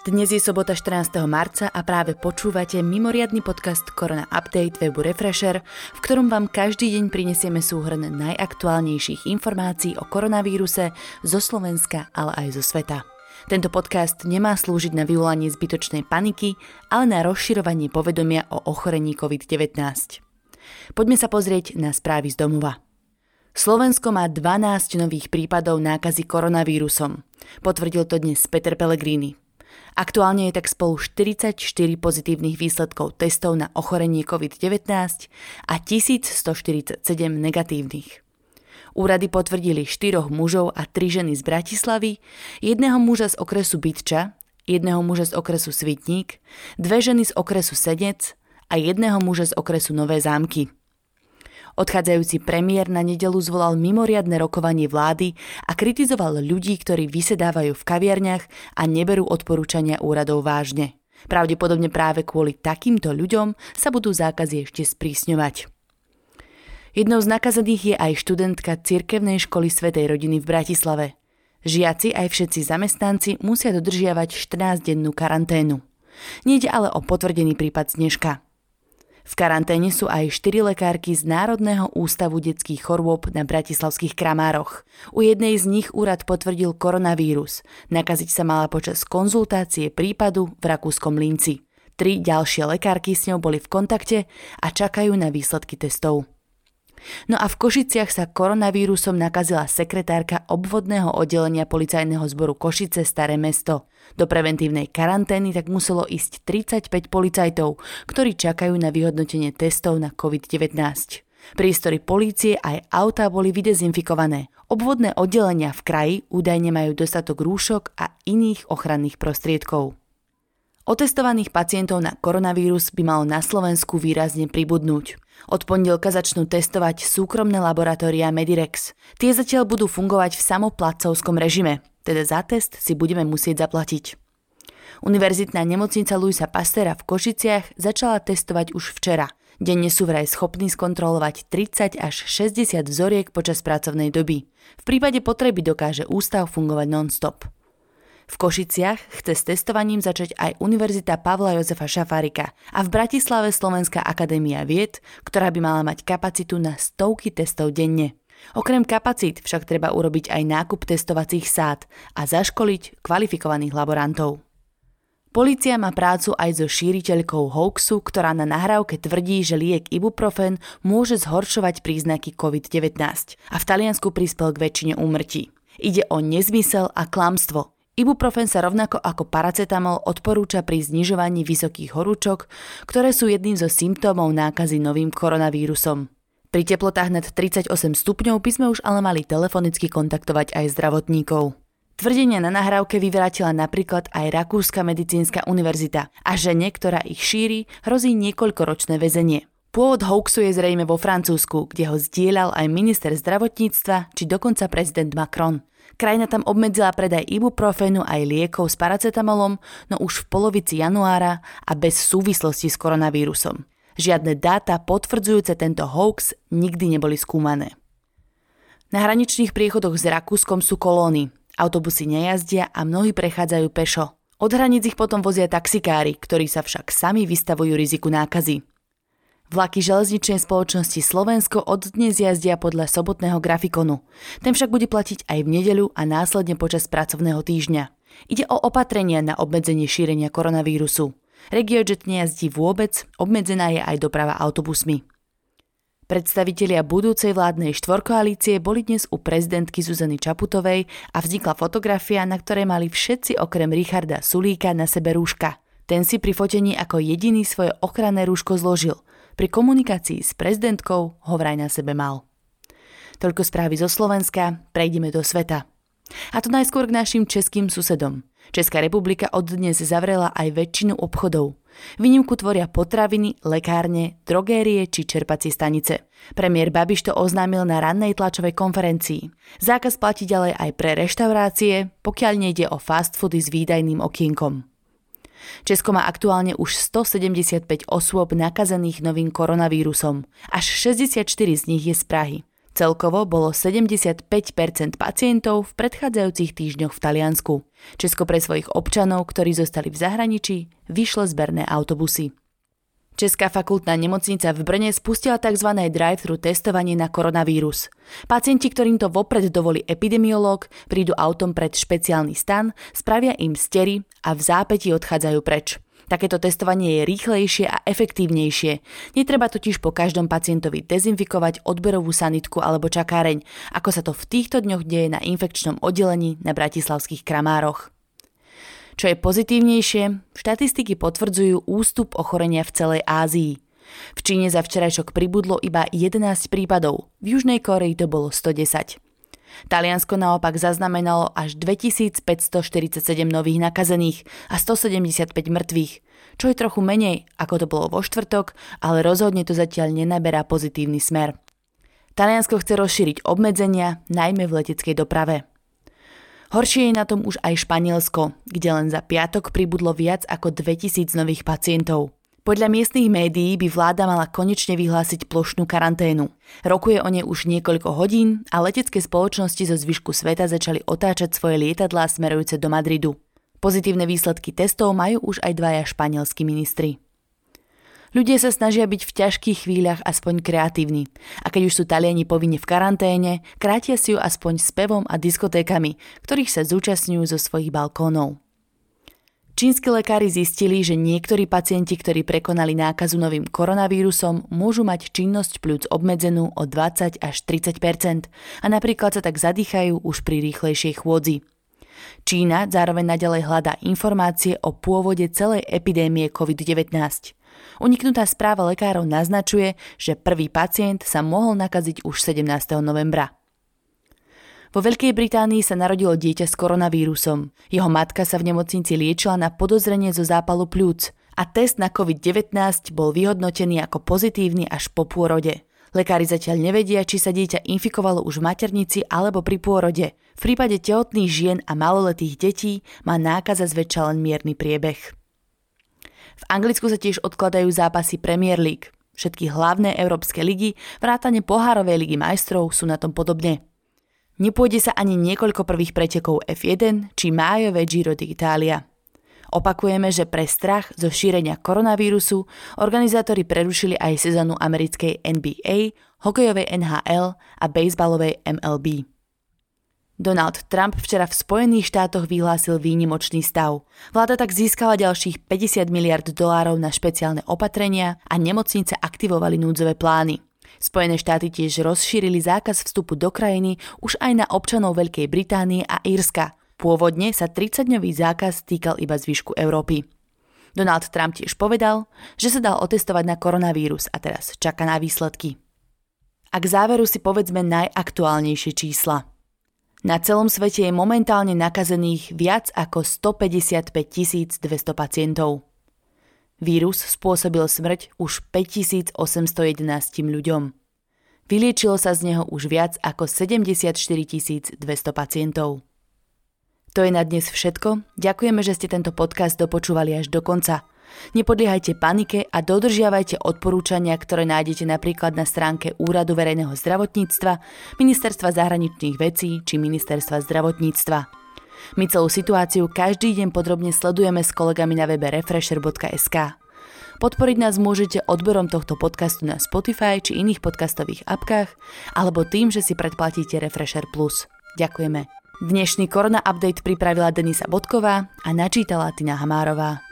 Dnes je sobota 14. marca a práve počúvate mimoriadny podcast Korona Update webu Refresher, v ktorom vám každý deň prinesieme súhrn najaktuálnejších informácií o koronavíruse zo Slovenska, ale aj zo sveta. Tento podcast nemá slúžiť na vyvolanie zbytočnej paniky, ale na rozširovanie povedomia o ochorení COVID-19. Poďme sa pozrieť na správy z domova. Slovensko má 12 nových prípadov nákazy koronavírusom. Potvrdil to dnes Peter Pellegrini. Aktuálne je tak spolu 44 pozitívnych výsledkov testov na ochorenie COVID-19 a 1147 negatívnych. Úrady potvrdili štyroch mužov a tri ženy z Bratislavy, jedného muža z okresu Bytča, jedného muža z okresu Svitník, dve ženy z okresu Sedec a jedného muža z okresu Nové zámky. Odchádzajúci premiér na nedelu zvolal mimoriadne rokovanie vlády a kritizoval ľudí, ktorí vysedávajú v kaviarniach a neberú odporúčania úradov vážne. Pravdepodobne práve kvôli takýmto ľuďom sa budú zákazy ešte sprísňovať. Jednou z nakazených je aj študentka Cirkevnej školy Svetej rodiny v Bratislave. Žiaci aj všetci zamestnanci musia dodržiavať 14-dennú karanténu. Nejde ale o potvrdený prípad Snežka. V karanténe sú aj štyri lekárky z Národného ústavu detských chorôb na bratislavských Kramároch. U jednej z nich úrad potvrdil koronavírus. Nakaziť sa mala počas konzultácie prípadu v rakúskom Linci. Tri ďalšie lekárky s ňou boli v kontakte a čakajú na výsledky testov. No a v Košiciach sa koronavírusom nakazila sekretárka obvodného oddelenia policajného zboru Košice Staré mesto. Do preventívnej karantény tak muselo ísť 35 policajtov, ktorí čakajú na vyhodnotenie testov na COVID-19. Priestory polície aj autá boli vydezinfikované. Obvodné oddelenia v kraji údajne majú dostatok rúšok a iných ochranných prostriedkov. Otestovaných pacientov na koronavírus by malo na Slovensku výrazne pribudnúť. Od pondelka začnú testovať súkromné laboratória Medirex. Tie zatiaľ budú fungovať v samoplacovskom režime, teda za test si budeme musieť zaplatiť. Univerzitná nemocnica Luisa Pastera v Košiciach začala testovať už včera. Denne sú vraj schopní skontrolovať 30 až 60 vzoriek počas pracovnej doby. V prípade potreby dokáže ústav fungovať non-stop. V Košiciach chce s testovaním začať aj Univerzita Pavla Jozefa Šafárika a v Bratislave Slovenská akadémia vied, ktorá by mala mať kapacitu na stovky testov denne. Okrem kapacít však treba urobiť aj nákup testovacích sád a zaškoliť kvalifikovaných laborantov. Polícia má prácu aj so šíriteľkou hoaxu, ktorá na nahrávke tvrdí, že liek ibuprofen môže zhoršovať príznaky COVID-19 a v Taliansku prispel k väčšine úmrtí. Ide o nezmysel a klamstvo. Ibuprofen sa rovnako ako paracetamol odporúča pri znižovaní vysokých horúčok, ktoré sú jedným zo symptómov nákazy novým koronavírusom. Pri teplotách nad 38 stupňov by sme už ale mali telefonicky kontaktovať aj zdravotníkov. Tvrdenia na nahrávke vyvrátila napríklad aj Rakúska medicínska univerzita a žene, ktorá ich šíri, hrozí niekoľkoročné väzenie. Pôvod hoaxu je zrejme vo Francúzsku, kde ho zdieľal aj minister zdravotníctva či dokonca prezident Macron. Krajina tam obmedzila predaj ibuprofenu aj liekov s paracetamolom, no už v polovici januára a bez súvislosti s koronavírusom. Žiadne dáta potvrdzujúce tento hoax nikdy neboli skúmané. Na hraničných priechodoch s Rakúskom sú kolóny. Autobusy nejazdia a mnohí prechádzajú pešo. Od hraníc ich potom vozia taxikári, ktorí sa však sami vystavujú riziku nákazy. Vlaky železničnej spoločnosti Slovensko od dnes jazdia podľa sobotného grafikonu. Ten však bude platiť aj v nedeľu a následne počas pracovného týždňa. Ide o opatrenia na obmedzenie šírenia koronavírusu. RegioJet nejazdí vôbec, obmedzená je aj doprava autobusmi. Predstavitelia budúcej vládnej štvorkoalície boli dnes u prezidentky Zuzany Čaputovej a vznikla fotografia, na ktorej mali všetci okrem Richarda Sulíka na sebe rúška. Ten si pri fotení ako jediný svoje ochranné rúško zložil – pri komunikácii s prezidentkou ho vraj na sebe mal. Toľko správy zo Slovenska, prejdeme do sveta. A to najskôr k našim českým susedom. Česká republika od dnes zavrela aj väčšinu obchodov. Výnimku tvoria potraviny, lekárne, drogérie či čerpacie stanice. Premiér Babiš to oznámil na rannej tlačovej konferencii. Zákaz platí ďalej aj pre reštaurácie, pokiaľ nejde o fast foody s výdajným okienkom. Česko má aktuálne už 175 osôb nakazených novým koronavírusom. Až 64 z nich je z Prahy. Celkovo bolo 75% pacientov v predchádzajúcich týždňoch v Taliansku. Česko pre svojich občanov, ktorí zostali v zahraničí, vyšlo zberné autobusy. Česká fakultná nemocnica v Brne spustila tzv. drive-thru testovanie na koronavírus. Pacienti, ktorým to vopred dovolí epidemiológ, prídu autom pred špeciálny stan, spravia im stery a v zápäti odchádzajú preč. Takéto testovanie je rýchlejšie a efektívnejšie. Netreba totiž po každom pacientovi dezinfikovať odberovú sanitku alebo čakáreň, ako sa to v týchto dňoch deje na infekčnom oddelení na bratislavských kramároch. Čo je pozitívnejšie, štatistiky potvrdzujú ústup ochorenia v celej Ázii. V Číne za včerajšok pribudlo iba 11 prípadov, v Južnej Koreji to bolo 110. Taliansko naopak zaznamenalo až 2547 nových nakazených a 175 mŕtvych, čo je trochu menej, ako to bolo vo štvrtok, ale rozhodne to zatiaľ nenaberá pozitívny smer. Taliansko chce rozšíriť obmedzenia, najmä v leteckej doprave. Horšie je na tom už aj Španielsko, kde len za piatok pribudlo viac ako 2000 nových pacientov. Podľa miestnych médií by vláda mala konečne vyhlásiť plošnú karanténu. Rokuje o nej už niekoľko hodín a letecké spoločnosti zo zvyšku sveta začali otáčať svoje lietadlá smerujúce do Madridu. Pozitívne výsledky testov majú už aj dvaja španielskí ministri. Ľudia sa snažia byť v ťažkých chvíľach aspoň kreatívni. A keď už sú Taliani povinne v karanténe, krátia si ju aspoň s pevom a diskotékami, ktorých sa zúčastňujú zo svojich balkónov. Čínsky lekári zistili, že niektorí pacienti, ktorí prekonali nákazu novým koronavírusom, môžu mať činnosť pľúc obmedzenú o 20 až 30% a napríklad sa tak zadýchajú už pri rýchlejšej chôdzi. Čína zároveň naďalej hľadá informácie o pôvode celej epidémie COVID-19. Uniknutá správa lekárov naznačuje, že prvý pacient sa mohol nakaziť už 17. novembra. Vo Veľkej Británii sa narodilo dieťa s koronavírusom. Jeho matka sa v nemocnici liečila na podozrenie zo zápalu pľúc a test na COVID-19 bol vyhodnotený ako pozitívny až po pôrode. Lekári zatiaľ nevedia, či sa dieťa infikovalo už v maternici alebo pri pôrode. V prípade tehotných žien a maloletých detí má nákaza zväčša len mierny priebeh. V Anglicku sa tiež odkladajú zápasy Premier League. Všetky hlavné európske ligy, vrátane pohárovej ligy majstrov sú na tom podobne. Nepôjde sa ani niekoľko prvých pretekov F1 či májové Giro d'Italia. Opakujeme, že pre strach zo šírenia koronavírusu organizátori prerušili aj sezónu americkej NBA, hokejovej NHL a bejsbalovej MLB. Donald Trump včera v Spojených štátoch vyhlásil výnimočný stav. Vláda tak získala ďalších 50 miliard dolárov na špeciálne opatrenia a nemocnice aktivovali núdzové plány. Spojené štáty tiež rozšírili zákaz vstupu do krajiny už aj na občanov Veľkej Británie a Írska. Pôvodne sa 30-dňový zákaz týkal iba zvyšku Európy. Donald Trump tiež povedal, že sa dal otestovať na koronavírus a teraz čaká na výsledky. A k záveru si povedzme najaktuálnejšie čísla. Na celom svete je momentálne nakazených viac ako 155 200 pacientov. Vírus spôsobil smrť už 5811 ľuďom. Vyliečilo sa z neho už viac ako 74 200 pacientov. To je na dnes všetko. Ďakujeme, že ste tento podcast dopočúvali až do konca. Nepodliehajte panike a dodržiavajte odporúčania, ktoré nájdete napríklad na stránke Úradu verejného zdravotníctva, Ministerstva zahraničných vecí či Ministerstva zdravotníctva. My celú situáciu každý deň podrobne sledujeme s kolegami na webe refresher.sk. Podporiť nás môžete odberom tohto podcastu na Spotify či iných podcastových apkách alebo tým, že si predplatíte Refresher Plus. Ďakujeme. Dnešný Korona Update pripravila Denisa Bodková a načítala Tina Hamárová.